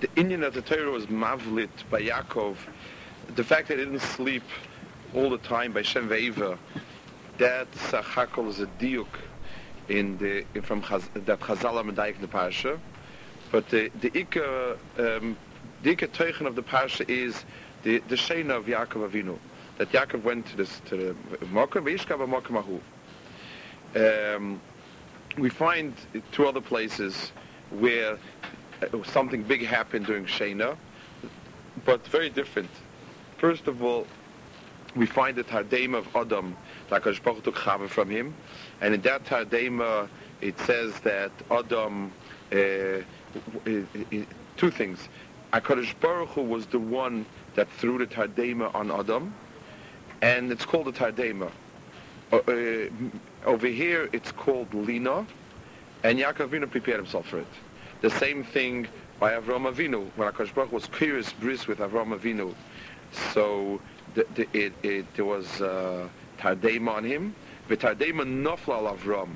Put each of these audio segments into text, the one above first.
the Inyan of the Torah was mavlit by Yaakov. The fact that he didn't sleep all the time by Shem that Sachakol is a diuk in the in from Chaz, that Chazal Medayik the Parsha. But the the Ika um, the Ika of the Parsha is the the Shena of Yaakov Avinu. That Yaakov went to this to the Mokum Vishkav Mokum Um We find two other places where something big happened during Shana, but very different. First of all, we find the Tardema of Adam, like Baruch took Chava from him, and in that Tardema it says that Adam, uh, two things. HaKadosh Baruch Hu was the one that threw the Tardema on Adam, and it's called the Tardema. Uh, uh, over here it's called Lina, and Yaakov Avinu prepared himself for it. The same thing by Avram Avinu, when Akash Baruch was curious bris with Avram Avinu. So the, the, it, it, there was uh, Tardema on him, but Tardema nofla al Avram.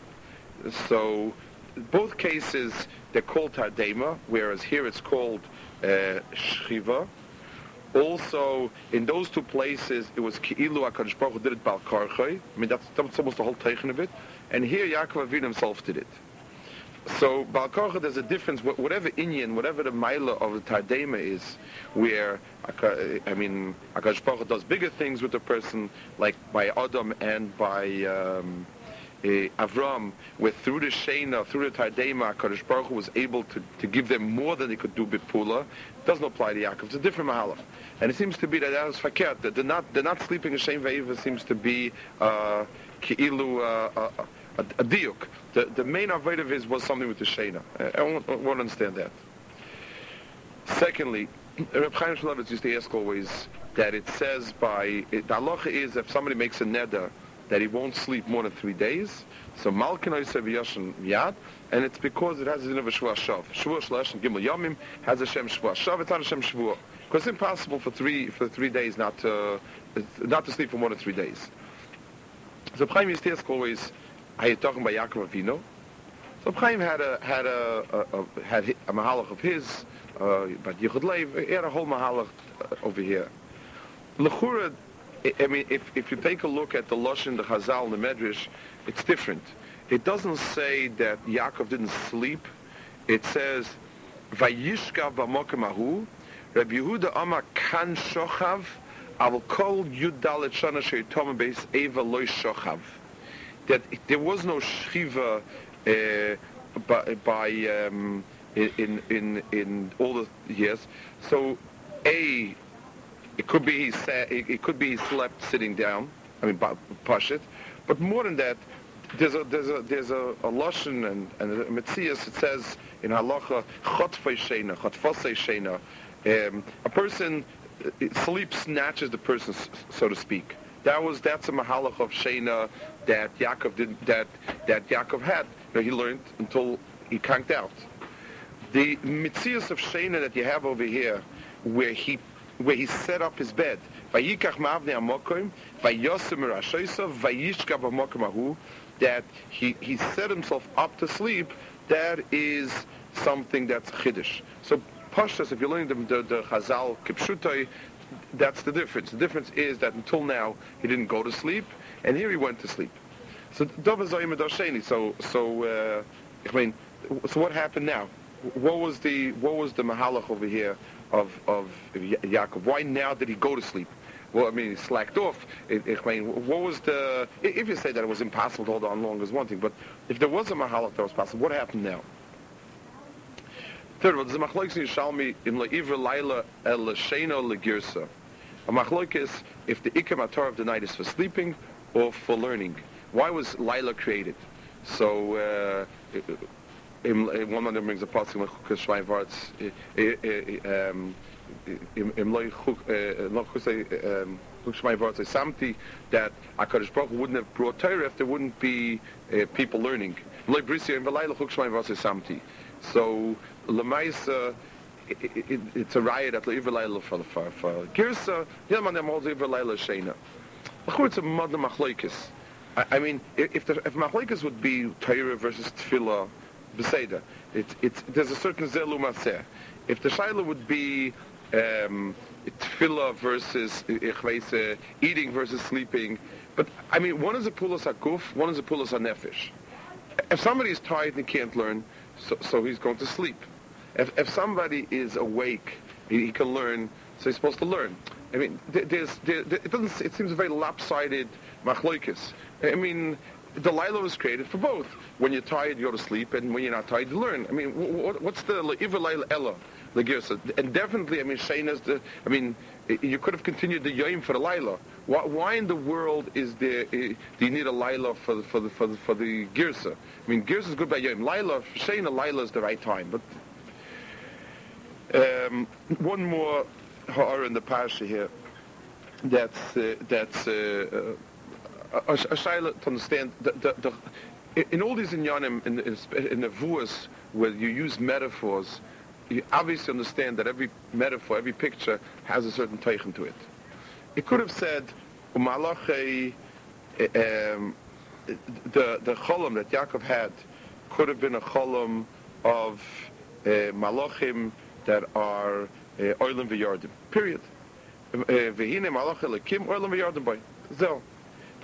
So both cases, they're called Tardema, whereas here it's called uh, Shchiva. Also, in those two places, it was Ki'ilu HaKadosh Baruch did it Bal Karchoi. I mean, that's, that's almost the whole Teichen of it. And here Yaakov Avinu himself did it. So Balkorcha, there's a difference. Whatever Inyan, whatever the Maila of the Tardema is, where I mean, Akash Baruch does bigger things with the person, like by Adam and by um, uh, Avram, where through the Shena, through the Tardema, Akash Baruch was able to, to give them more than he could do Bipula. Doesn't apply to Yaakov. It's a different Mahalach. And it seems to be that that is fakert. That they're not they're not sleeping in Shem Ve'eva seems to be uh. Uh, uh, a, a diuk. The, the main avoid of his was something with the Shena. I, uh, I won't, I won't understand that. Secondly, Reb Chaim Shmulevitz used to ask always that it says by, it, the halacha is if somebody makes a neder that he won't sleep more than three days, so Malkin Yashin Yad, and it's because it has a of a Shvuah Shav. Shvuah Shlesh and Gimel Yomim has a Shem Shvuah Shav, it's not a Shem Shvuah. Because it's impossible for three, for three days not to, not to sleep for more than three days. So Chaim used to ask always, are you talking about Yaakov Avinu? So Chaim had a had a, a, a had a mahalach of his, uh, but Yichud Leiv he had a whole mahalach uh, over here. Lechura, I mean, if if you take a look at the Lashon, the Chazal, the Medrash, it's different. It doesn't say that Yaakov didn't sleep. It says, "Vayishkav b'mokem ahu." Rabbi Yehuda Amar kan shochav, al kol yud dalet shana sheitom beis eva loy shochav that there was no shiva uh, by, by um, in in in all the years. So, a it could be he sat, it could be he slept sitting down. I mean, pashit. But more than that, there's a there's a there's a, a lashon and and a mitzias. It says in halacha chotfei sheina, chotfosei sheina. Um, a person uh, sleep snatches the person, so to speak. That was that's a mahalach of Shena that Yaakov did that that Yaakov had. You know, he learned until he conked out. The mitzias of Shana that you have over here, where he where he set up his bed. That he, he set himself up to sleep, that is something that's chiddush. So Pashtas, if you're learning the, the, the Chazal Kipshutai, that's the difference. The difference is that until now he didn't go to sleep, and here he went to sleep. So So uh, I mean, so what happened now? What was the what was the mahalach over here of of Yaakov? Why now did he go to sleep? Well, I mean, he slacked off. I, mean, what was the? If you say that it was impossible to hold on long is one thing, but if there was a mahalach that was possible, what happened now? Third, there's machlokes in Yishalmi in le'ivra laila el l'sheino le'girsa. A machlokes if the ikam of the night is for sleeping or for learning. Why was Laila created? So uh, in, one of them brings a passage in Chukas Shvayim Varts. Um, im im loy khuk noch say um Lushmai Vart that HaKadosh Baruch wouldn't have brought Torah if there wouldn't be uh, people learning. Loy Brisia and Velayla Lushmai Vart say something. So Lemaisa it, it, it's a riot at Leila for the Girsa Yilman them also Leila. It's a mother machlokes. I, mean, if the, if would be Torah versus Tefillah, Beseda, it's it's there's a certain zelu maseh. If the shaila would be um, tefillah versus ich eating versus sleeping, but I mean, one is a pulas hakuf, one is a pulas nefesh. If somebody is tired and can't learn, so, so he's going to sleep. If, if somebody is awake, he, he, can learn, so he's supposed to learn. I mean, there's, there, it doesn't. It seems a very lopsided machloikis. I mean, the lila was created for both. When you're tired, you go to sleep, and when you're not tired, you learn. I mean, what, what's the ella? The girsa. And definitely, I mean, Shayna's the, I mean, you could have continued the yom for the Laila. Why, why, in the world is there, do you need a Laila for the, for the, for the, for the Girsa? I mean, Girsa is good by yom. Laila, Shayna, Laila is the right time. But um, one more ha'ara in the Pasha here. That's, uh, that's, uh, a, a, to understand the, the, the, in all these inyanim, in, in, in the vuas, where you use metaphors, you obviously understand that every metaphor, every picture has a certain teichen to it. It could have said, um, the, the cholam that Yaakov had could have been a cholam of uh, malachim that are oilim v'yardim, period. Uh, v'hine malach elikim v'yardim by.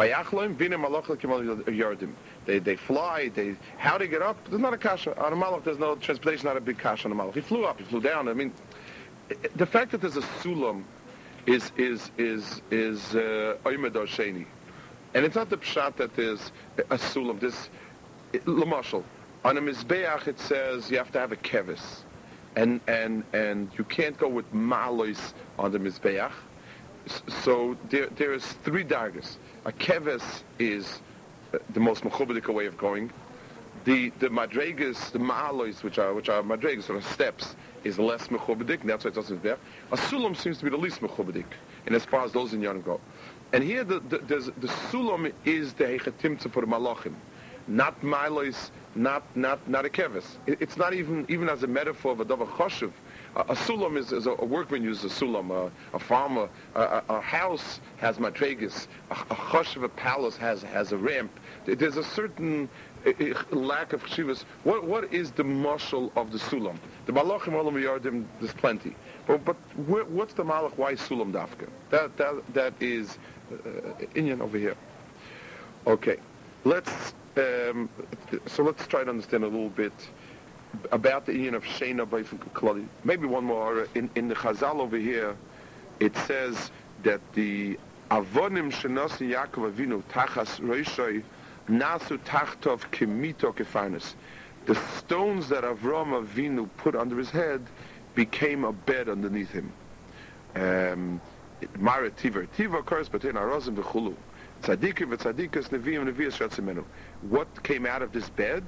Achloim, malach elikim. They, they fly. They how they get up? There's not a kasha on a malach. There's no transportation. Not a big kasha on a malach. He flew up. He flew down. I mean, the fact that there's a sulam is is is is oimed uh, and it's not the pshat that there's a sulam. This lamashal on a mizbeach it says you have to have a kevis, and and and you can't go with malos on the mizbeach. So there there is three daggers. A kevis is uh, the most mechubadik way of going. The the madregas, the ma'alois, which are which are madregas, or steps, is less mechubadik, that's why it doesn't there. A sulam seems to be the least mechubadik, and as far as those in Yan go. And here the the, the sulam is the hechatimtza for malachim, not ma'alois, not not not a kevis. It's not even even as a metaphor of a davar choshev. A, a sulam is, is a, a, workman uses a sulam. A, a farmer, a, house has matragus. A, a chosh of a palace has has a ramp. There's a certain uh, lack of chivas. What what is the marshal of the sulam? The malachim olam yardim. There's plenty. But but what's the malach? Why sulam dafka? That that that is uh, Inyan over here. Okay, let's. Um, so let's try to understand a little bit about the union of Shena by Klali. Maybe one more. In, in the Chazal over here, it says that the Avonim Shenos Yaakov Avinu Tachas Reishoi Nasu Tachtov Kimito Kefanis. The stones that Avram Avinu put under his head became a bed underneath him. Um, between Arozim V'chulu. Tzadikim v'tzadikas neviim nevias shatzimenu. What came out of this bed?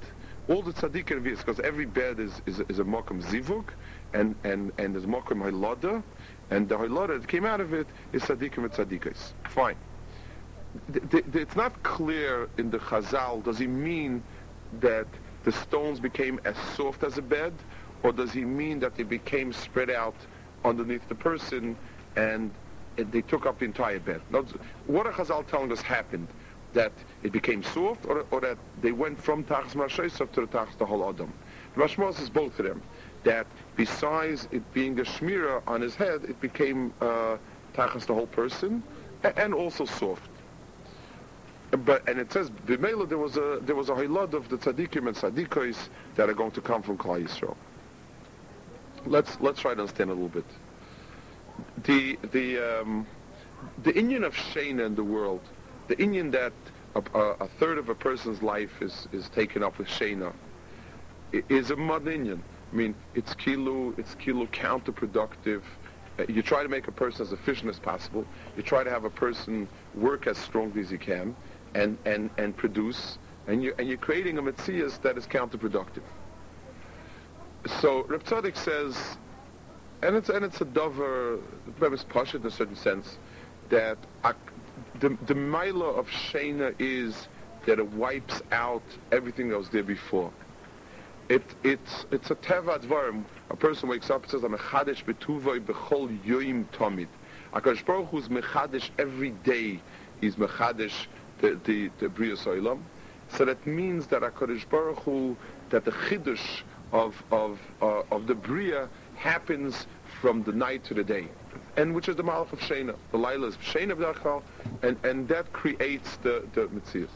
all the tzaddik and because every bed is, is, is a mokum zivug, and, and, and there's mokum hilada, and the hilada that came out of it is tzaddikim and tzaddikas. Fine. The, the, it's not clear in the Chazal, does he mean that the stones became as soft as a bed, or does he mean that they became spread out underneath the person and they took up the entire bed? Now, what are Chazal telling us happened? that it became soft or, or that they went from Tachas Mashaisav to the Tachas the whole Adam. Mashmos is both of them. That besides it being a shmira on his head, it became uh, Tachas the whole person and also soft. But and it says b'meila there was a there was a hilad of the tzaddikim and tzaddikos that are going to come from Klal Yisrael. Let's let's try to understand a little bit. The the um, the Inyan of Shana in the world the Inyan that a, a, third of a person's life is, is taken up with Shena is a mud Inyan. I mean, it's kilo, it's kilo counterproductive. Uh, you try to make a person as efficient as possible. You try to have a person work as strongly as you can and, and, and produce. And, you, and you're creating a Metzias that is counterproductive. So Reb Tzadok says, and it's and it's a dover, it's posh in a certain sense, that the the mila of Shana is that it wipes out everything that was there before. It it's it's a teva dvarim. A person wakes up and says, "I'm a mechadish betuvoi bechol yoim tomid." Akadosh Baruch Hu's mechadish every day. He's mechadish the the the soilam. So that means that Akadosh Baruch Hu, that the chiddush of of uh, of the bria happens from the night to the day, and which is the malach of Shena. The Laila is Shena B'dachal, and and that creates the the mitzvahs.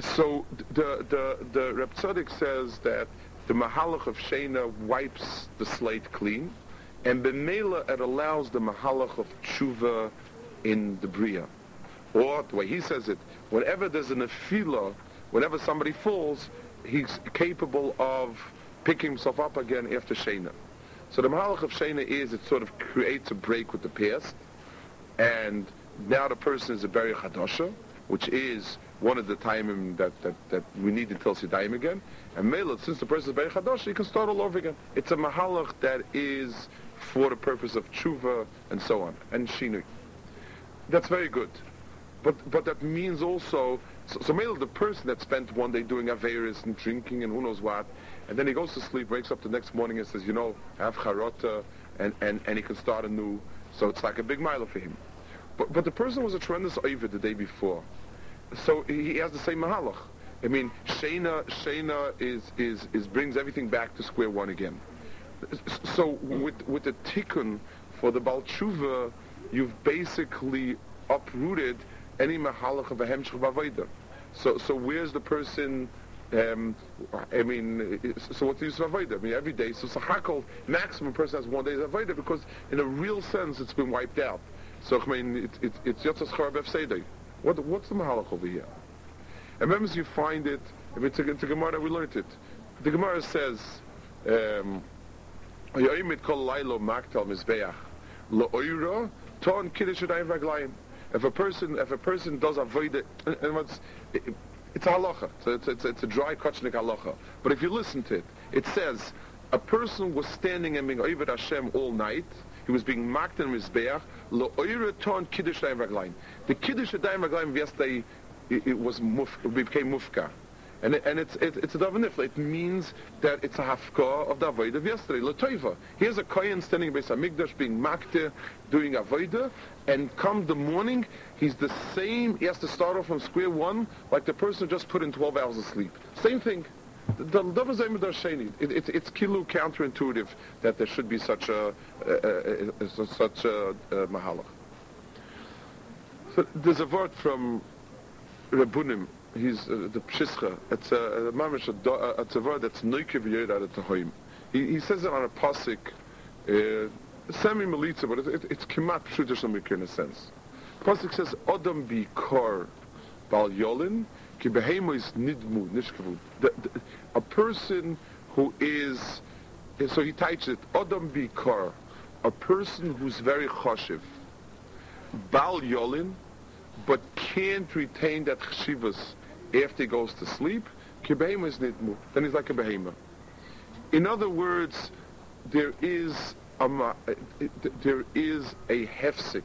So the the the Reb Tzadok says that the mahalach of Shena wipes the slate clean, and b'meila it allows the mahalach of tshuva in the bria. Or the way he says it, whenever there's an afila, whenever somebody falls, he's capable of picking himself up again after Shana. So the Mahalach of Shana is it sort of creates a break with the past, and now the person is a Beri Chadosha, which is one of the time that, that, that we need until Siddayim again. And Mela, since the person is Beri Chadosha, he can start all over again. It's a Mahalach that is for the purpose of tshuva and so on, and Shinui. That's very good. But but that means also so, so the person that spent one day doing Averis and drinking and who knows what, and then he goes to sleep, wakes up the next morning and says, you know, I have charota, and, and, and he can start anew. So it's like a big mile for him. But but the person was a tremendous over the day before. So he has the same mahalach. I mean, Shena, Shena is, is, is brings everything back to square one again. So with, with the tikkun for the Balchuva, you've basically uprooted any mahalach of a hemshch of So, so where's the person, um, I mean, so what's the use of avodah? I mean, every day, so sachakol, maximum person has one day's avodah because in a real sense it's been wiped out. So, I mean, it, it, it's yotzas charabev seidei. What, what's the mahalach over here? And remember, you find it, it's a, it's a Gemara, we learned it. The Gemara says, um, kol lailo maktal mizbeach, lo oiro, ton kiddush raglayim if a person if a person does avoid it, it's halacha. So it's, it's, it's a dry kachnik halacha. But if you listen to it, it says a person was standing and being Oived Hashem all night. He was being marked in Mizbeach. Lo oire ton kiddush raglaim. The kiddush raglaim yesterday it, it was muf, it became mufka. And, it, and it's, it, it's a davenifla. It means that it's a hafka of the avodah of yesterday. Latoiva. Here's a kohen standing by Samigdash being makte, doing avodah, and come the morning, he's the same. He has to start off from square one, like the person who just put in 12 hours of sleep. Same thing. The it, it, it's kilu counterintuitive that there should be such a, such a, mahalach. So there's a word from Rabunim he's uh, the pshischa. It's a, a mamish, a, word that's noikev yod at the He, he says it on a pasuk, uh, semi melitza, but it, it, it's kemat pshutish in a sense. Pasuk says, Odom bi kor bal yolin, ki is nidmu nishkavu. A person who is, so he types it, Odom bi kor, a person who's very choshev, bal yolin, but can't retain that chshivas after he goes to sleep, kibehema is nidmu. Then he's like a behema. In other words, there is a, there is a hefsik.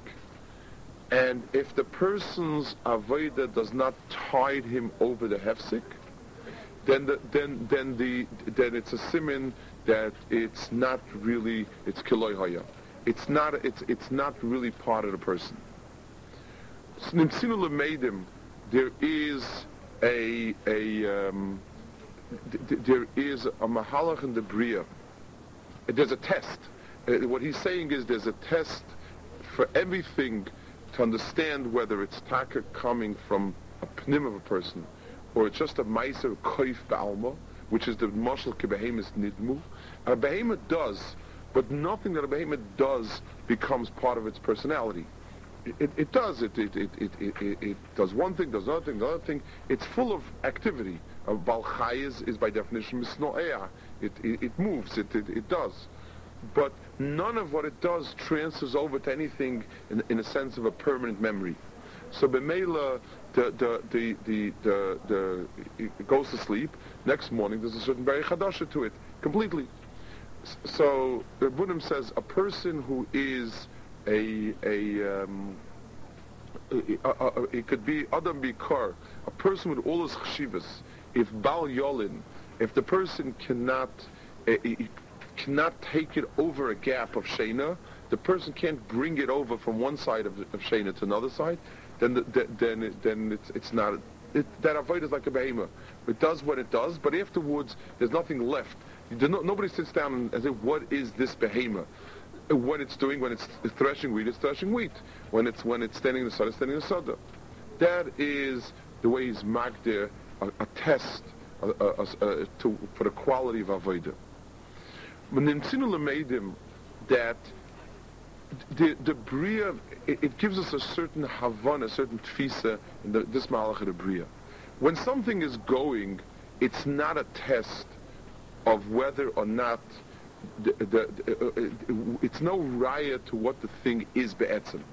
And if the person's avodah does not tide him over the hefsik, then the, then then the then it's a simin that it's not really it's kiloi haya. It's not it's it's not really part of the person. There is a a um, th- there is a mahalach in the bria. There's a test. Uh, what he's saying is there's a test for everything to understand whether it's taka coming from a pnim of a person or it's just a meiser koif ba'alma, which is the marshal kebehemis nidmu. A behemoth does, but nothing that a behemoth does becomes part of its personality it, it does. It, it, it, it, it, it, does one thing, does another thing, another thing. It's full of activity. A balchai is, is by definition misnoea. It, it, it moves, it, it, it does. But none of what it does transfers over to anything in, in a sense of a permanent memory. So Bemela, the, the, the, the, the, the, goes to sleep. Next morning, there's a certain very chadasha to it, completely. so the Buddhism says a person who is a a um, it, could be Adam Bikar, a person with all his chshivas. If Bal Yolin, if the person cannot uh, cannot take it over a gap of Shena, the person can't bring it over from one side of, of Shena to another side, then the, the, then then it's it's not it, that avoid is like a behemoth. It does what it does, but afterwards there's nothing left. No, nobody sits down and says, "What is this behemoth?" What it's doing when it's threshing wheat, it's threshing wheat. When it's when it's standing in the sun, it's standing in the sun. That is the way he's marked there, a, a test a, a, to, for the quality of avodah. Menimtzinu made him that the, the Bria, it, it, gives us a certain Havan, a certain Tfisa in the, this Malach of the Bria. When something is going, it's not a test of whether or not the, the, uh, uh, it's no raya to what the thing is be'etzim.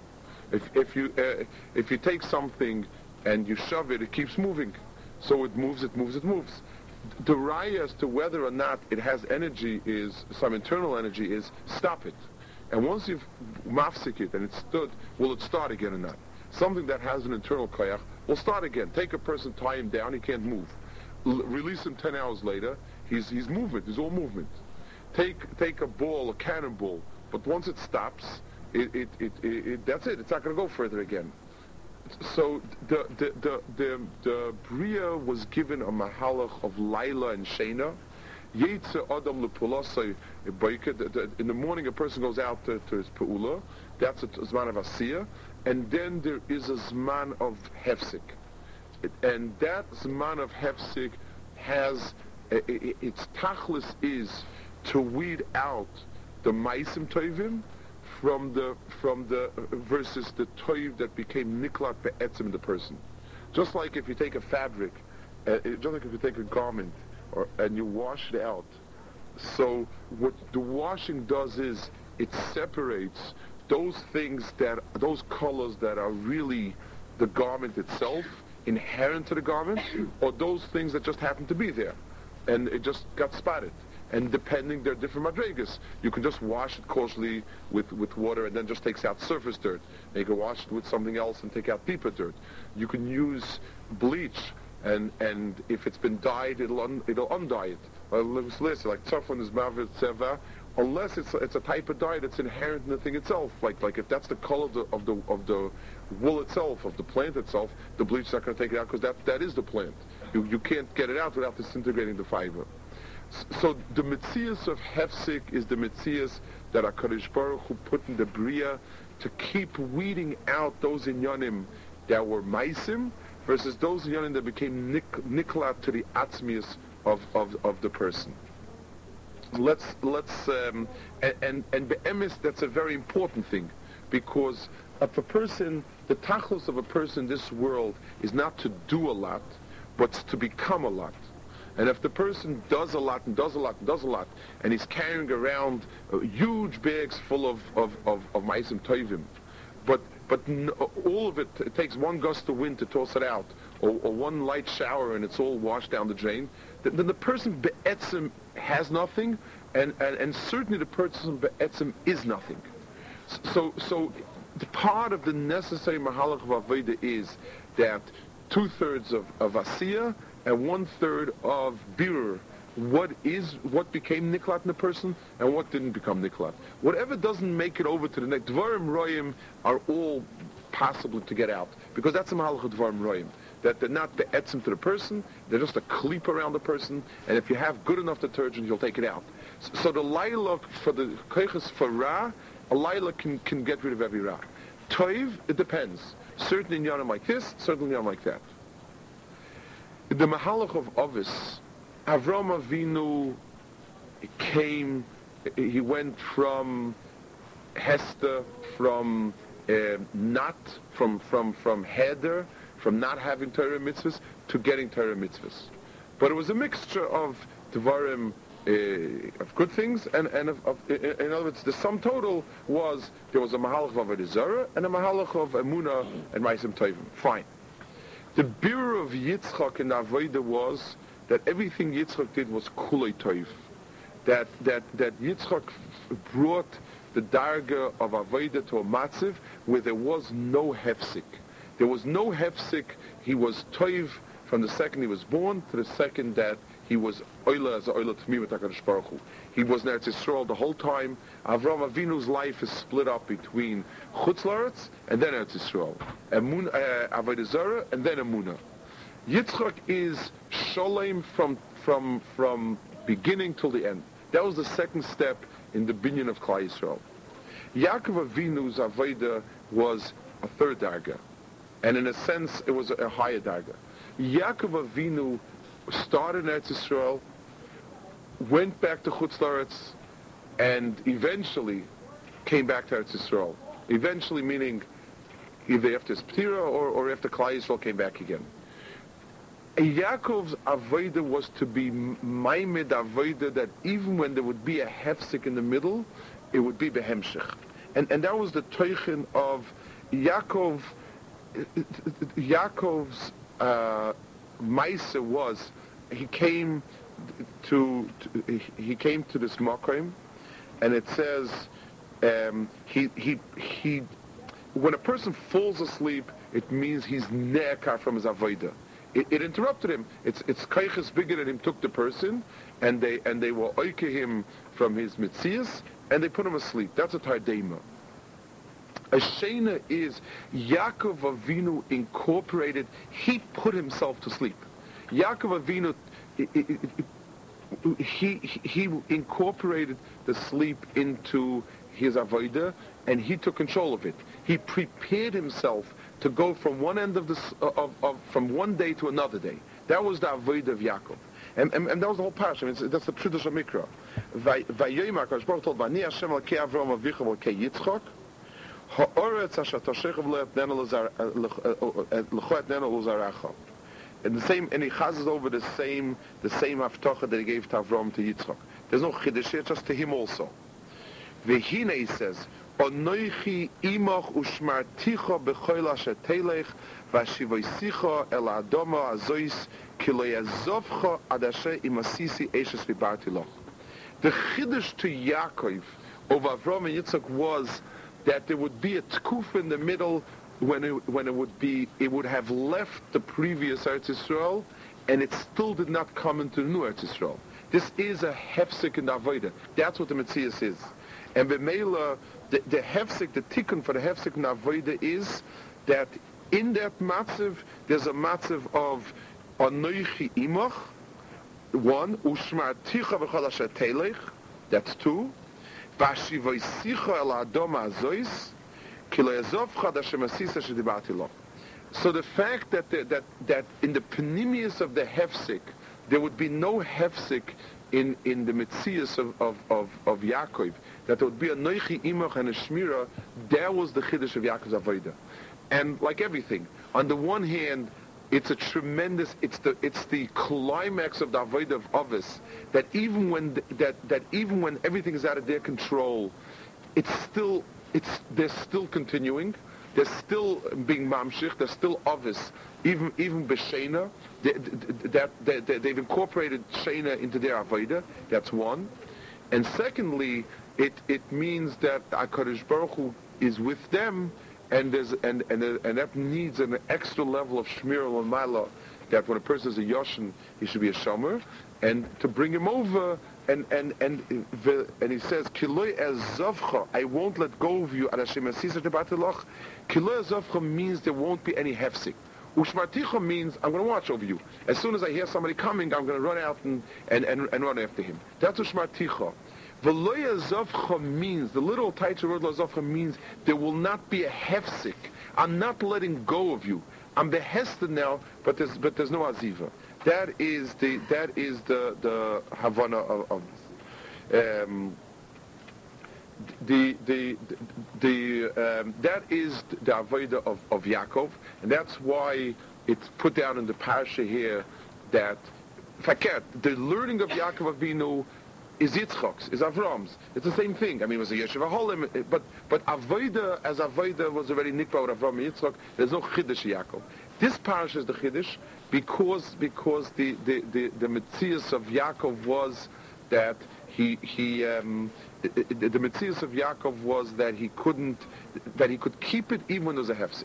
If, if, you, uh, if you take something and you shove it, it keeps moving. So it moves, it moves, it moves. The raya as to whether or not it has energy is, some internal energy is, stop it. And once you've mafsik it and it's stood, will it start again or not? Something that has an internal koyach will start again. Take a person, tie him down, he can't move. L- release him 10 hours later, he's, he's movement, he's all movement. Take, take a ball, a cannonball, but once it stops, it, it, it, it that's it. It's not going to go further again. So the, the, the, the, the Bria was given a mahalach of Laila and Shena, Adam In the morning, a person goes out to, to his peula. That's a zman of asiyah, and then there is a zman of hefsik, and that zman of hefsik has its tachlis is to weed out the maisim toivim from the from the versus the toiv that became niklat be'etzim the person. Just like if you take a fabric, uh, just like if you take a garment or, and you wash it out. So what the washing does is it separates those things that, those colors that are really the garment itself, inherent to the garment, or those things that just happen to be there. And it just got spotted. And depending, there are different madrigas. You can just wash it cautiously with, with water and then just takes out surface dirt. And you can wash it with something else and take out deeper dirt. You can use bleach and and if it's been dyed, it'll un, it'll undye it. Like tzafon is mavid seva, unless it's it's a type of dye that's inherent in the thing itself. Like like if that's the color of the of the, of the wool itself, of the plant itself, the bleach is not going to take it out because that that is the plant. You you can't get it out without disintegrating the fiber. So the mitzias of hefsik is the mitzias that Hakadosh Baruch Hu put in the bria to keep weeding out those inyanim that were meisim versus those young that became nik- nikla to the atzmius of, of, of the person. Let's let's um, and and, and be'emis, that's a very important thing because of a person, the tachlos of a person in this world is not to do a lot, but to become a lot. And if the person does a lot and does a lot and does a lot, and he's carrying around uh, huge bags full of of of, of maisim toivim, but but all of it, it takes one gust of wind to toss it out, or, or one light shower and it's all washed down the drain, then, then the person be'etzim has nothing, and, and, and certainly the person be'etzim is nothing. So, so the part of the necessary mahalach of is that two-thirds of, of Asiya and one-third of Birur what is what became niklat in the person and what didn't become niklat. Whatever doesn't make it over to the next dvarim royim are all possible to get out because that's a malach dvarim royim. That they're not the etzim to the person, they're just a kleep around the person, and if you have good enough detergent, you'll take it out. So, the laila for the koiches for ra, a laila can, can get rid of every ra. Toiv, it depends. Certain in yanim like this, certain in yanim like that. The mahalach of Ovis, Avram Avinu came, he went from Hester, from uh, not, from, from, from Heder, from not having Torah mitzvahs to getting Torah mitzvahs. But it was a mixture of Devarim, uh, of good things, and, and of, of, in other words, the sum total was there was a Mahalach of Avodah and a Mahalach of Emuna and Maisim Tovim. Fine. The Bureau of Yitzchak in Avodah was that everything Yitzchak did was kulei toiv. that that that Yitzchak brought the darga of Avodah to a matziv where there was no hefsik. There was no hefsik. He was toiv from the second he was born to the second that he was oila as oila with HaKadosh Baruch Hu. He was in Eretz Yisrael the whole time. Avram Avinu's life is split up between Chutz Laretz and then Eretz Yisrael. Emun, uh, Avodah and then Emunah. Yitzchak is Sholem from, from, from beginning till the end. That was the second step in the binyan of Klal Yisrael. Yaakov Avinu's Avodah was a third darga. And in a sense, it was a higher darga. Yaakov Avinu started in Eretz Yisrael, went back to Chutz and eventually came back to Eretz Yisrael. Eventually meaning either after his Ptira or, or after Klal Yisrael came back again. Yaakov's Avodah was to be Maimid Avodah that even when there would be a hefsik in the middle, it would be Behemshech. And, and that was the Teuchen of Yaakov, Yaakov's uh, Maisa was, he came to, to, he came to this Makim, and it says, um, he, he, he, when a person falls asleep, it means he's ne'akar from his Avodah it, it, interrupted him. It's it's kaiches bigger than him took the person, and they and they will oike him from his mitzias, and they put him asleep. That's a tardema. A shena is Yaakov Avinu incorporated. He put himself to sleep. Yaakov Avinu. He he incorporated the sleep into his avodah, and he took control of it. He prepared himself to go from one end of the of, of from one day to another day. That was the avodah of Yaakov. And, and, and, that was the whole parasha. I mean, that's the Pshudosh Mikra. Vayoyim HaKadosh Baruch told Vani Hashem Alkei Avram Avicha Alkei Yitzchak Uh, uh, uh, and the same, and he chazes over the same, the same haftacha that he gave to Avram to Yitzchak. There's no chiddush here, just to him also. Vehine he says, Onoichi asher telech v'ashivoisicha el adoma azois imasisi eshes. The chiddush to Yaakov of Avram and Yitzchak was that there would be a tkuf in the middle when it, when it would be, it would have left the previous Eretz Yisrael and it still did not come into the new Eretz Yisrael. This is a hefsek in the Avodah. That's what the Metzias is. And B'meila, the, the hefsek, the tikkun for the hefsek navoida is that in that matziv, there's a matziv of anoichi imach, one, ushmar ticha v'chol asher that's two, So the fact that, the, that, that in the panimius of the hefsek, there would be no hefsek in, in the mitzias of, of, of, of Yaakov, that there would be a noichi imach and a shmira, that was the chiddush of Yaakov's avodah. And like everything, on the one hand, it's a tremendous, it's the, it's the climax of the avodah of Ovis, that even when, that, that even when everything is out of their control, it's still, it's, they're still continuing, they're still being mamshich, they're still Ovis, even, even b'shena, they, that, they, they've incorporated shena into their avodah, that's one. And secondly, it, it means that HaKadosh Baruch Hu is with them, and, there's, and, and, and that needs an extra level of shmir l'mayla, that when a person is a yoshin, he should be a shomer, and to bring him over, and and and and he says, "Kiloi ezavcha, I won't let go of you." Hashem Kiloi ezavcha means there won't be any hefsik. Ushmarticha means I'm going to watch over you. As soon as I hear somebody coming, I'm going to run out and, and, and, and run after him. That's ushmarticha. Veloya means, the little Taitra word Zavcha means there will not be a hefsik. I'm not letting go of you. I'm behested now, but there's, but there's no aziva. That is the, that is the, the Havana of, of this. Um, the, the, the, um, that is the Avodah of, of Yaakov, and that's why it's put down in the parasha here that, the learning of Yaakov Avinu is Yitzchok's, is Avram's. It's the same thing. I mean, it was a Yeshiva Holim, but but Avoida as Avoida was already Nikba with Avram Yitzchok. There's no Chiddush Yaakov. This parish is the Chiddush because because the the the, the Metzias of Yaakov was that he he um, the, the, the Metzias of Yaakov was that he couldn't that he could keep it even when there was a hefsek.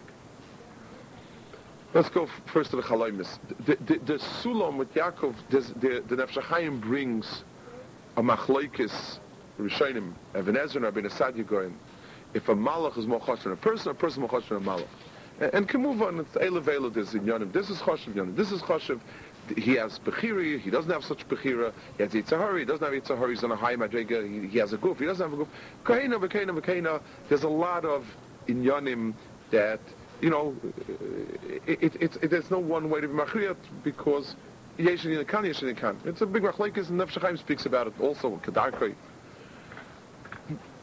Let's go first to the Chaloimis. The, the, the Sulam with Yaakov, there's- the, the Nefesh brings a machloikis, Rishonim, Even Ezra and Rabbeinu Sadia going, if a malach is more chosh than a person, a person more chosh than a malach. And, and can move on, it's Eile Vela, there's Yonim, this is choshev Yonim, this is choshev, he has Bechiri, he doesn't have such Bechira, he has Yitzhahari, he doesn't have Yitzhahari, he's on a high Madrega, he, he has a goof, he doesn't have a goof. Kahina, Bekena, Bekena, there's a lot of in Yonim that, you know, it, it, it, it, there's no one way to be Machriyat because It's a big machlekes, and Nefesh speaks about it also, Kedarkoi.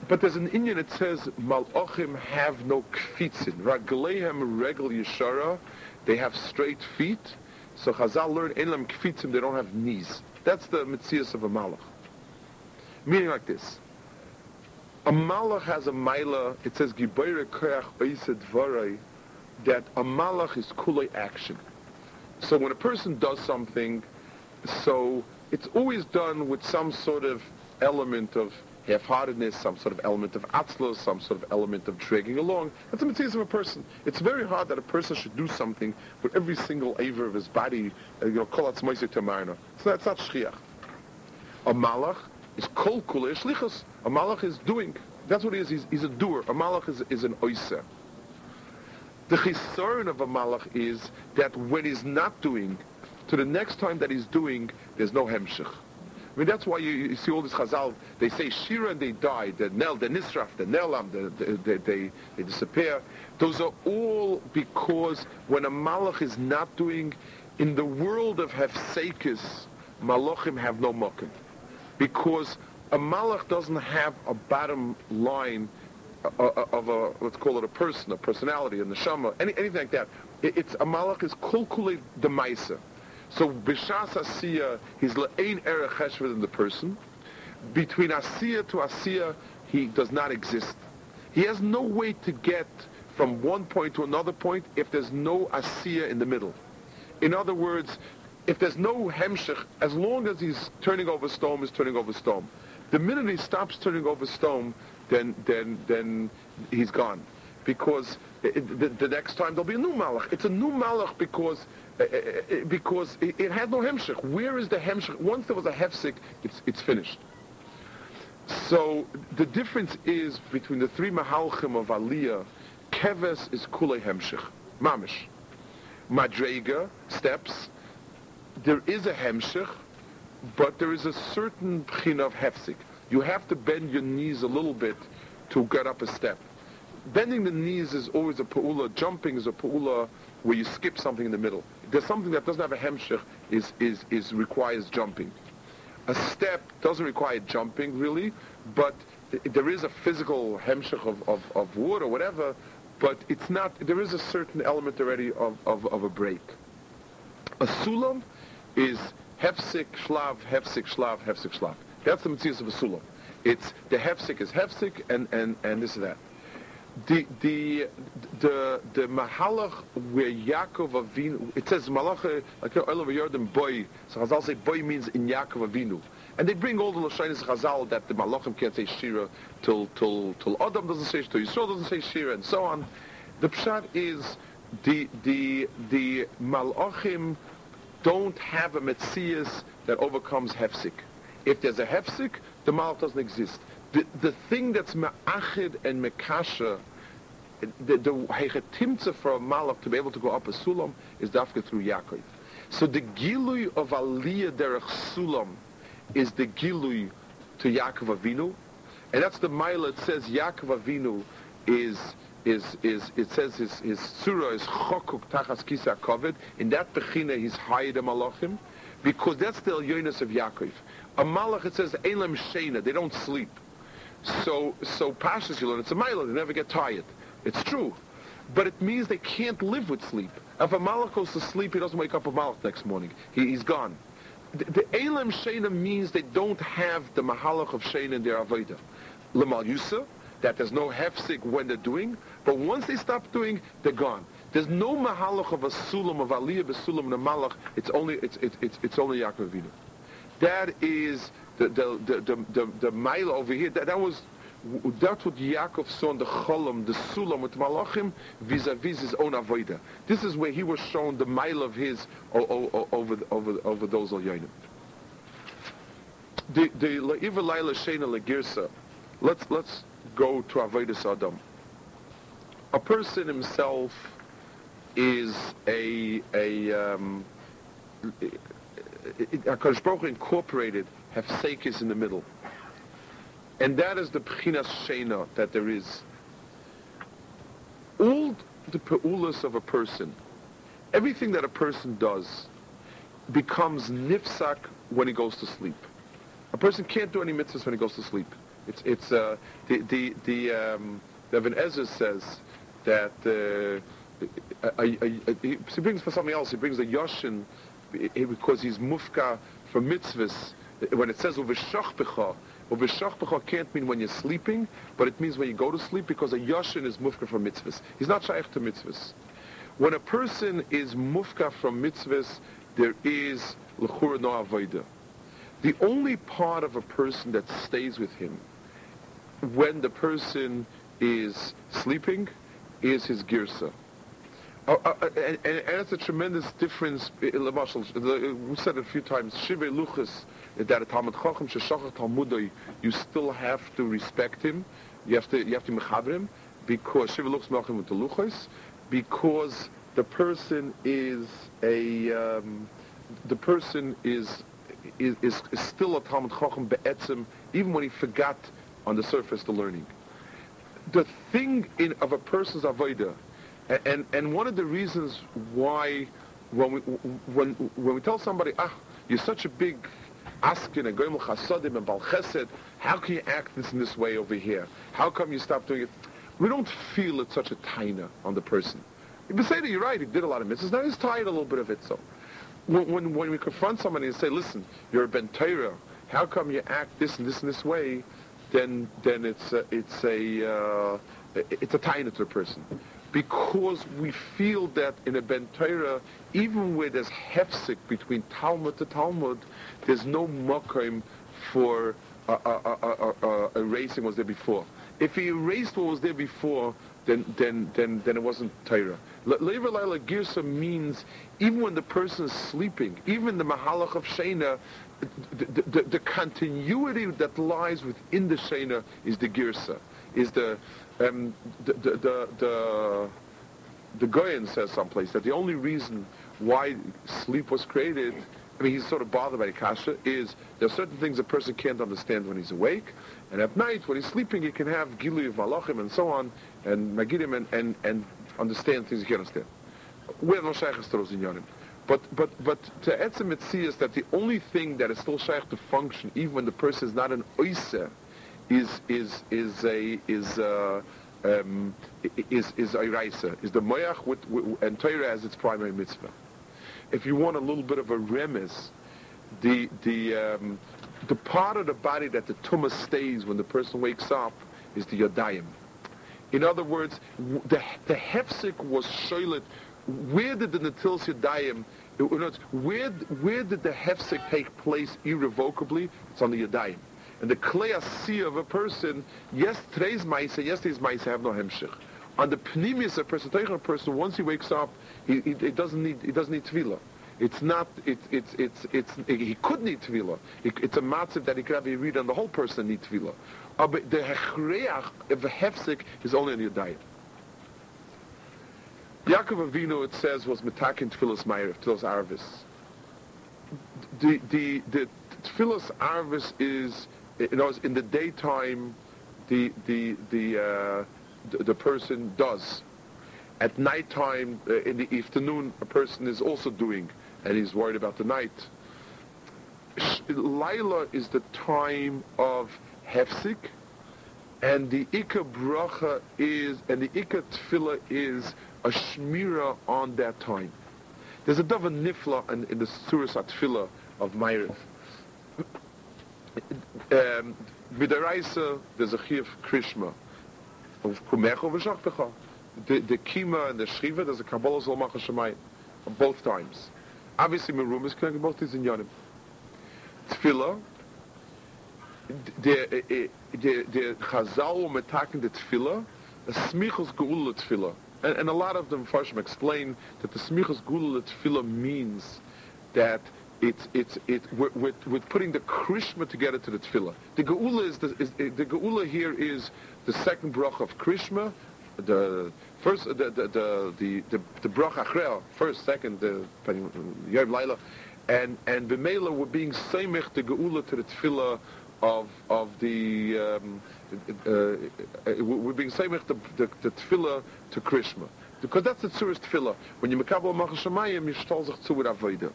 But there's an Inyan that says Malachim have no kfitzin. Ragleihem regel yeshara. They have straight feet. So Chazal learn Elam kfitzim. They don't have knees. That's the mitzias of a malach. Meaning like this. A malach has a maila. It says Gibayre koyach. That a malach is kulei action. So when a person does something, so it's always done with some sort of element of half-heartedness, some sort of element of atzlos, some sort of element of dragging along. That's a mitzvah of a person. It's very hard that a person should do something with every single aver of his body, uh, you know, kol atzmoisik tamarna. So that's not shchiach. A malach is kol shlichus. A malach is doing. That's what he is. He's, he's a doer. A malach is, is an oiser. The chisaron of a malach is that when he's not doing, to the next time that he's doing, there's no hemshich. I mean, that's why you, you see all this chazal. They say shira and they die. The nel, the nisraf, the nelam, the, the, the, they, they disappear. Those are all because when a malach is not doing, in the world of hefsekis, malachim have no mokim. Because a malach doesn't have a bottom line of a, let's call it a person, a personality, a neshama, any, anything like that. It, it's a malach is kulkule demaisa. So b'shas asiya, he's le'ein erech cheshva than the person. Between asiya to asiya, he does not exist. He has no way to get from one point to another point if there's no asiya in the middle. In other words, if there's no hemshech, as long as he's turning over stone, he's turning over stone. The minute he stops turning over stone, then then then he's gone, because it, the, the next time there'll be a new malach. It's a new malach because uh, because it, it had no hemshech. Where is the hemshech? Once there was a hefsek, it's it's finished. So the difference is between the three mahalchim of aliyah, keves is kule hemshech, mamish. Madrega, steps, there is a hemshech, but there is a certain pchin of hefsek. You have to bend your knees a little bit to get up a step. Bending the knees is always a pa'ula. Jumping is a pa'ula where you skip something in the middle. There's something that doesn't have a hemshech is, is, is requires jumping. A step doesn't require jumping really, but there is a physical hemshech of, of, of wood or whatever, but it's not, there is a certain element already of, of, of a break. A sulam is hefsik, shlav, hefsik, shlav, hefsik, shlav. That's the mitzvah of a sulam. It's, the hefsik is hefsik and, and, and this is that. The, the, the, the mahalach where Yaakov Avinu, it says malach, like of Yordan boy, so Chazal say boy means in Yaakov Avinu. And they bring all the Lashonis Chazal that the Malachim can't say Shira till, till, till Adam doesn't say till Yisrael doesn't say Shira and so on. The pshat is the, the, the Malachim don't have a Metzias that overcomes Hefsik. If there's a Hefsik, the Malach doesn't exist. The, the thing that's Ma'achid and Mekasha, the, the for a Malach to be able to go up a Sulam is dafka through Yaakov. So the Gilui of Aliyah Derech Sulam is the Gilui to Yaakov Avinu, and that's the mile it says Yaakov Avinu is is is it says his his surah is chokuk tachas kisa kovid. In that bechina he's higher than malachim, because that's the elyonis of Yaakov. A malach it says elam sheina they don't sleep. So so pashas you learn it's a mile they never get tired. It's true, but it means they can't live with sleep. If a malach goes to sleep, he doesn't wake up a malach next morning. He, he's gone. The, the elam sheina means they don't have the mahalach of sheina in their avodah. Lemal yusa that there's no hefsik when they're doing, but once they stop doing, they're gone. There's no mahalach of a sulam of aliyah b'sulam and a malach. It's only it's it's it's, it's only Yaakov Avinu. That is the the the the, the, the mile over here. That, that was that's what Yaakov saw in the Cholam, the Sulam with Malachim, vis-a-vis his own avodah. This is where he was shown the mile of his over over over those Alyonim. The the La'iva Laila Shena Legirsa. Let's let's go to avodah Adam. A person himself is a a um, Hakadosh Baruch Hu incorporated hefsekis in the middle. And that is the Pchinas Shena that there is. All the peulas of a person, everything that a person does, becomes nifsak when he goes to sleep. A person can't do any mitzvahs when he goes to sleep. It's it's uh, the the the um, the Ibn Ezra says that uh, I, I, I, he brings for something else. He brings a yoshin because he's mufka for mitzvahs. When it says uveshachbecha, uveshachbecha can't mean when you're sleeping, but it means when you go to sleep because a yoshin is mufka for mitzvahs. He's not shaykh to mitzvahs. When a person is mufka from mitzvahs, there is l'chura no avodah. The only part of a person that stays with him when the person is sleeping is his girsa. Uh, uh, and, and, it's a tremendous difference. We said it a few times. Shivei luchas that a Talmud Chacham sheshachach Talmudoi, you still have to respect him. You have to you have to mechaber him because shivei luchas machim with the luchas because the person is a um, the person is is, is, is still a Talmud Chacham be'etzim even when he forgot on the surface the learning. The thing in of a person's avodah and, and one of the reasons why when we, when, when we tell somebody, ah, you're such a big askin, a goyim chasadim, and bal chesed, how can you act this in this way over here? How come you stop doing it? We don't feel it's such a taina on the person. If You say that you're right, he did a lot of mitzvahs, now he's tired a little bit of it, so. When, when, when we confront somebody and say, listen, you're a ben how come you act this and this and this way, then, then it's a, it's a, uh, it's a taina to the person because we feel that in a Ben Torah, even where there's hefsik between Talmud to Talmud, there's no makom for uh, uh, uh, uh, erasing what was there before. If he erased what was there before, then then then then it wasn't Torah. Lever Laila Girsa means even when the person is sleeping, even the Mahalach of Shena, the, the, the, continuity that lies within the Shena is the Girsa, is the um, the, the, the, the, the Goyen says someplace that the only reason why sleep was created, I mean, he's sort of bothered by kasha, is there are certain things a person can't understand when he's awake, and at night, when he's sleeping, he can have gilui of malachim and so on, and magidim, and, and, and understand things he can't understand. We have no shaykhs to in But, but, but to etzem it is that the only thing that is still shaykh to function, even when the person is not an oiseh, is is is a is uh, um, is is iraisa is the moyach with, with, and Torah as its primary mitzvah. If you want a little bit of a remes, the the um, the part of the body that the tumah stays when the person wakes up is the yadayim. In other words, the the hefsik was shoylet. Where did the natilis yadayim? Where where did the hefsik take place irrevocably? It's on the yadayim. And the klei of a person, yes, today's ma'isa, yesterday's ma'isa have no hemshich. On the pneumius of a person, a person, once he wakes up, he, he, he doesn't need he doesn't need tefillah. It's not. It's it's it's it's. He could need tefillah. It, it's a matzav that he could have a read on the whole person need tefillah. Uh, but the hechreach of a hefsek is only on yadayim. Yaakov Avinu, it says, was metakin tefillas ma'ir, tefillas arvis. The the the tefillas arvis is in the daytime, the the the uh, the, person does. At nighttime, uh, in the afternoon, a person is also doing, and he's worried about the night. Laila is the time of hefsik, and the ikka bracha is, and the ikka tefillah is a shmira on that time. There's a dava nifla in, in the surah Atfila of Ma'ariv um, Vidaraisa, there's a chiyuv krishma. Of kumecho v'shachpecha. The, the kima and the shriva, there's a kabbalah zol machashamayim. Both times. Ah, Obviously, Merum is connected both these in Yonim. Tefillah, der äh, äh, der der Chazal um metaken the tefillah, a smichos geula tefillah. And, and a lot of them Farshim explain that the smichos geula tefillah means that it's it's it we're, we're putting the krishma together to the tefillah. The geula is the is, the geula here is the second brach of krishma, the first the the the the, the, the brach achrei, first second the yom laila, and and b'meila we're being seimich the geula to the tefillah of of the um, uh, uh, we're being seimich the, the the tefillah to krishma because that's the tzuris tefillah. When you mekabel machal shemayim, you shtol sich zu with avodah.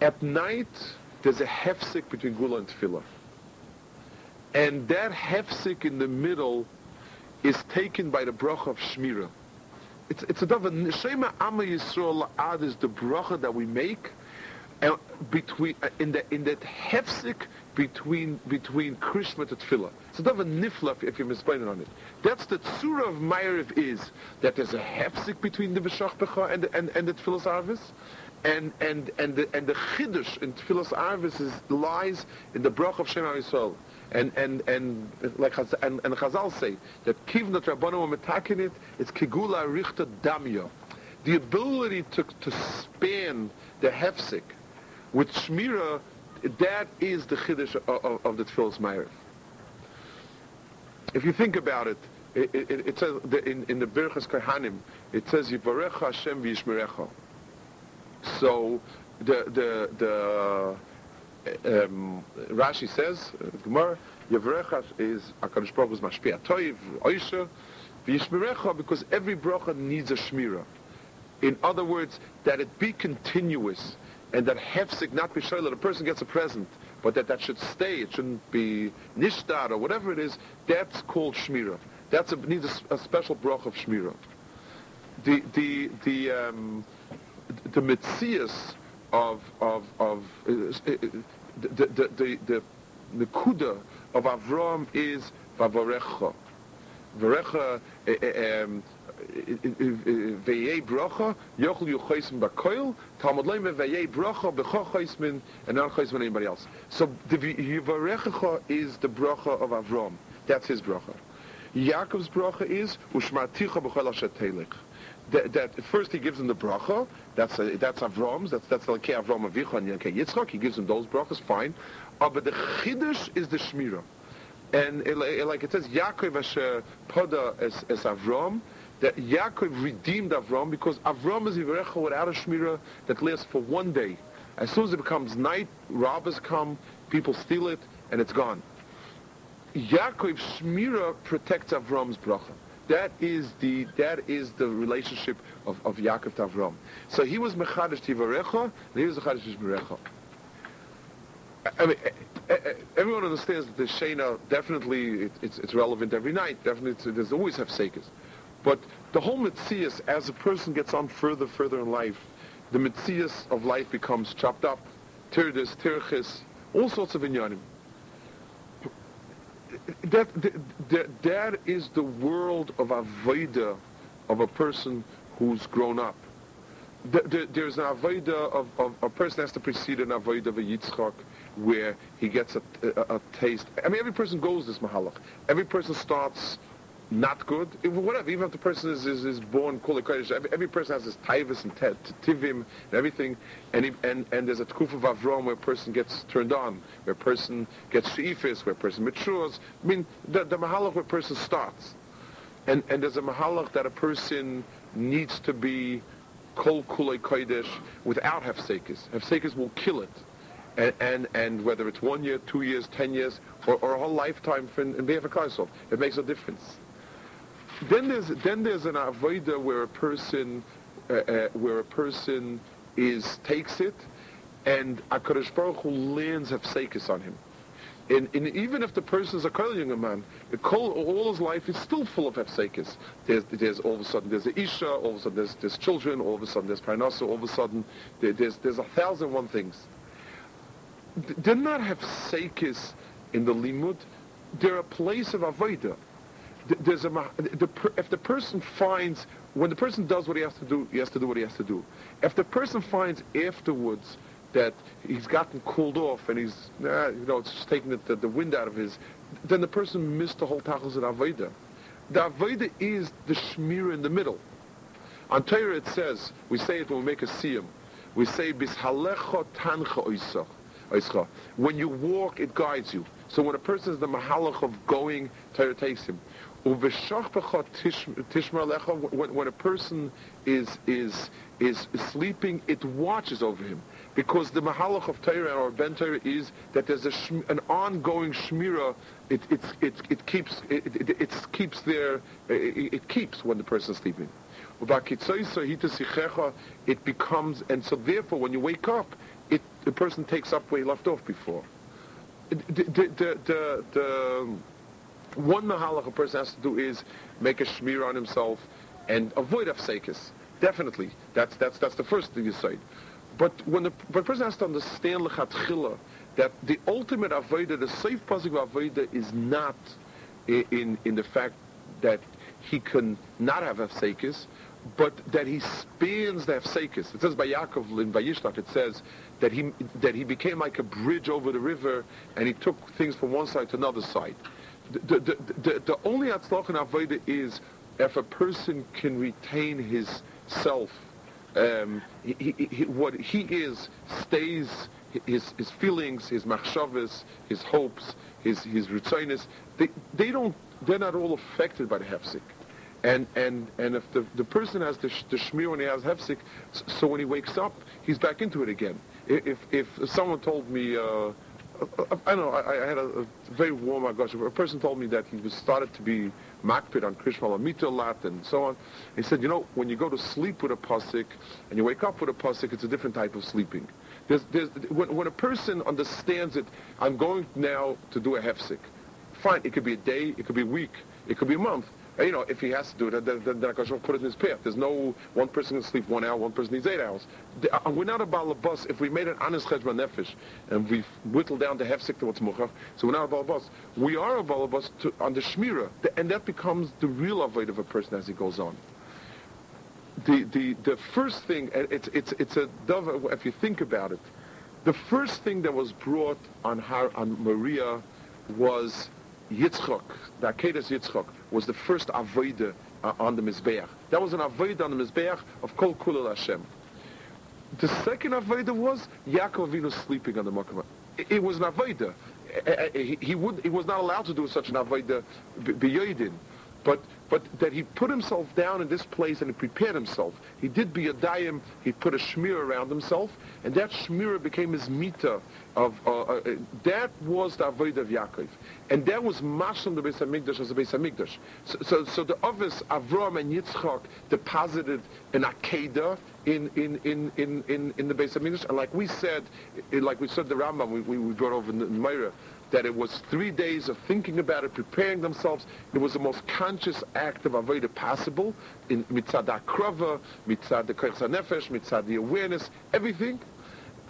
At night, there's a hefsik between gula and tefillah. And that hefsik in the middle is taken by the bracha of Shmira. It's, it's a davar, Shema Amma Yisrael Ad is the bracha that we make and between, uh, in, the, in that hefsik between, between Krishma to Tefillah. It's a davar nifla if, you're misplaining on it. That's the tzura of Ma'ariv is that there's a hefsik between the B'shach and, and, and the Tefillah's Arvis and and and the and the chiddush in Tefillas Arvis is lies in the brach of Shema Yisrael. And and and like and, and Chazal say that kivnat rabbanu metakin it, it's kigula richta damya, the ability to to span the hefsik with shmira, that is the chiddush of, of, of the Tefillas Ma'ariv. If you think about it, it, it, it says in, in the Birchas Kohanim, it says Yivarecha Hashem v'yishmerecha. So the the the um, Rashi says uh, Gemara Yevrechas is Hakadosh Baruch Hu's mashpia toiv oisha v'yishmirecha because every bracha needs a shmira. In other words, that it be continuous and that hefsik not be shoyla. The person gets a present, but that that should stay. It shouldn't be nishtar or whatever it is. That's called shmira. That's a, needs a, a special bracha of shmira. The the the um, the mitzias of of of uh, uh, the the the the, the kuda of Avram is vavarecha. Varecha um, veyei bracha yochel yuchaysim bakoil talmud leim veyei bracha bechochaysmin and not chaysmin anybody else. So the yivarecha is the bracha of Avram. That's his bracha. Yaakov's bracha is ushmaticha b'chol asher that, that, first he gives him the bracha. That's a, that's Avram's. That's that's like Avram Avicha and Yankei Yitzchak. He gives him those brachas. Fine, uh, but the chiddush is the shmira, and it, it, like it says Yaakov asher pada as, as Avram. That Yaakov redeemed Avram because Avram is Yivarecha without a shmira that lasts for one day. As soon as it becomes night, robbers come, people steal it, and it's gone. Yaakov's shmira protects Avram's bracha. That is the that is the relationship of, of Yaakov to Avram. So he was mechadish tivarecha, and he was mechadish shmirecha. I mean, everyone understands that the Shena definitely it, it's, it's relevant every night. Definitely, there's always have sekers. But the whole mitzias, as a person gets on further, further in life, the mitzias of life becomes chopped up, tirdis, tirchis, all sorts of inyanim that, that, that is the world of avoida of a person who's grown up. There's an avoida of, of, a person has to precede an avoida of a yitzchak where he gets a, a, a, taste. I mean, every person goes this mahalach. Every person starts not good, if, whatever, even if the person is, is, is born kula kodesh, every, every person has his taivas and tivim and everything, and, and, and there's a tkuf of avrom where a person gets turned on, where a person gets sheifis, where a person matures. I mean, the, the mahalach where a person starts. And, and there's a mahalach that a person needs to be kol kulei kodesh without hefsekis. Hefsekis will kill it. And, and, and whether it's one year, two years, ten years, or, or a whole lifetime for in, in it makes a difference. Then there's then there's an avoda where a person uh, uh, where a person is takes it, and Hakadosh Baruch Hu lands hefsekis on him. And, and, even if the person is a kol younger man, all his life is still full of hefsekis. There's, there's all of a sudden there's a isha, all of a sudden there's, there's children, all of a sudden there's parnasa, all of a sudden there, there's there's a thousand one things. They're not hefsekis in the limud. They're a place of avodah there's a the, if the person finds when the person does what he has to do, he has to do what he has to do. If the person finds afterwards that he's gotten cooled off and he's, nah, you know, it's just taking the, the, the wind out of his, then the person missed the whole tachlis of Avodah. The Avodah is the Shmira in the middle. On Torah it says, we say it when we make a siyum, we say, Bishalecha tancha oischa. When you walk, it guides you. So when a person is the mahalach of going, Torah takes him. When, a person is, is, is sleeping, it watches over him. Because the mahalach of Torah or Ben Torah is that there's a an ongoing shmira. It, it, it, it keeps it, it, it keeps there. It, it keeps when the person is sleeping. It becomes, and so therefore, when you wake up, it the person takes up where he left off before. The, the, the, the, one mahalach a person has to do is make a shmir on himself and avoid afsekis. Definitely, that's that's that's the first thing you say. But when the, but person has to understand lechatchila that the ultimate avodah, the safe positive avodah, is not in in the fact that he can not have afsekis, but that he spans the Hefsekis. It says by Yaakov in Vayishlach, it says that he, that he became like a bridge over the river and he took things from one side to another side. The, the, the, the only Atzlach in Avodah is if a person can retain his self, um, he, he, he, what he is stays, his, his feelings, his machshavas, his hopes, his, his ritzonis, they, they don't, they're not all affected by the Hefsik. And, and, and if the, the person has the, the shmir when he has hefsik, so when he wakes up, he's back into it again. If, if someone told me, uh, I know, I, I had a, a, very warm gosh, a person told me that he was started to be makpid on Krishma Lamita a lot and so on. He said, you know, when you go to sleep with a pasik and you wake up with a pasik, it's a different type of sleeping. There's, there's, when, when a person understands it, I'm going now to do a hefsik. Fine, it could be a day, it could be a week, it could be a month you know, if he has to do it, then, then, then HaKadosh put it in his path. There's no, one person can sleep one hour, one person needs eight hours. Uh, we're not a balabas. If we made an honest cheshbon nefesh, and we whittled down the hefsik to what's muchav, so we're not a balabas. We are a balabas to, on the shmira, and that becomes the real avoid of a person as he goes on. The, the, the first thing, it's, it's, it's a dove, if you think about it, the first thing that was brought on her, on Moriah was Yitzchok, the Akedas Yitzchok, was the first Avodah uh, on the Mizbeach. That was an Avodah on the Mizbeach of Kol Kulel Hashem. The second Avodah was Yaakov Avinu sleeping on the Mokkah. It, it, was an Avodah. He, he, would, he was not allowed to do such an Avodah b'yoidin. But but that he put himself down in this place and he prepared himself. He did be a daim, he put a shmir around himself, and that shmir became his mita of, uh, uh, that was the avoid of Yaakov. And that was Mashal the Beis HaMikdash as the Beis HaMikdash. So, so, so the office, Avram and Yitzchak deposited an Akedah in, in, in, in, in, in the Beis HaMikdash. And like we said, like we said the Rambam, we, we brought over in the Meira, that it was three days of thinking about it, preparing themselves. It was the most conscious act of avodah possible in mitzad akrava, mitzad the nefesh, mitzad the awareness, everything.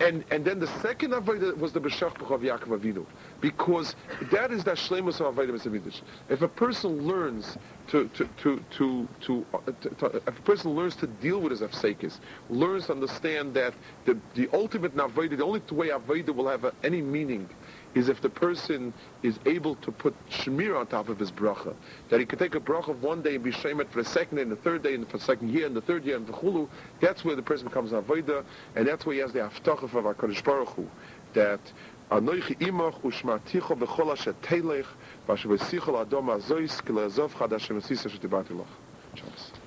And, and then the second avodah was the b'shachbach of Yaakov Avinu, because that is the shlemus of avodah b'samidish. If a person learns to to to to, to, to, a person learns to deal with his afsekis, learns to understand that the the ultimate avodah, the only way avodah will have a, any meaning is if the person is able to put shmir on top of his bracha. That he could take a bracha of one day and be shemet for a second and the third day and for the second year and the third year and the chulu. That's where the person becomes an avodah, and that's where he has the haftacha of HaKadosh Baruch Hu, that anoichi imach ushmarticho b'chol asher teilech v'asher v'sichol adom azois ki le'azov chad Hashem esisa shetibarti loch.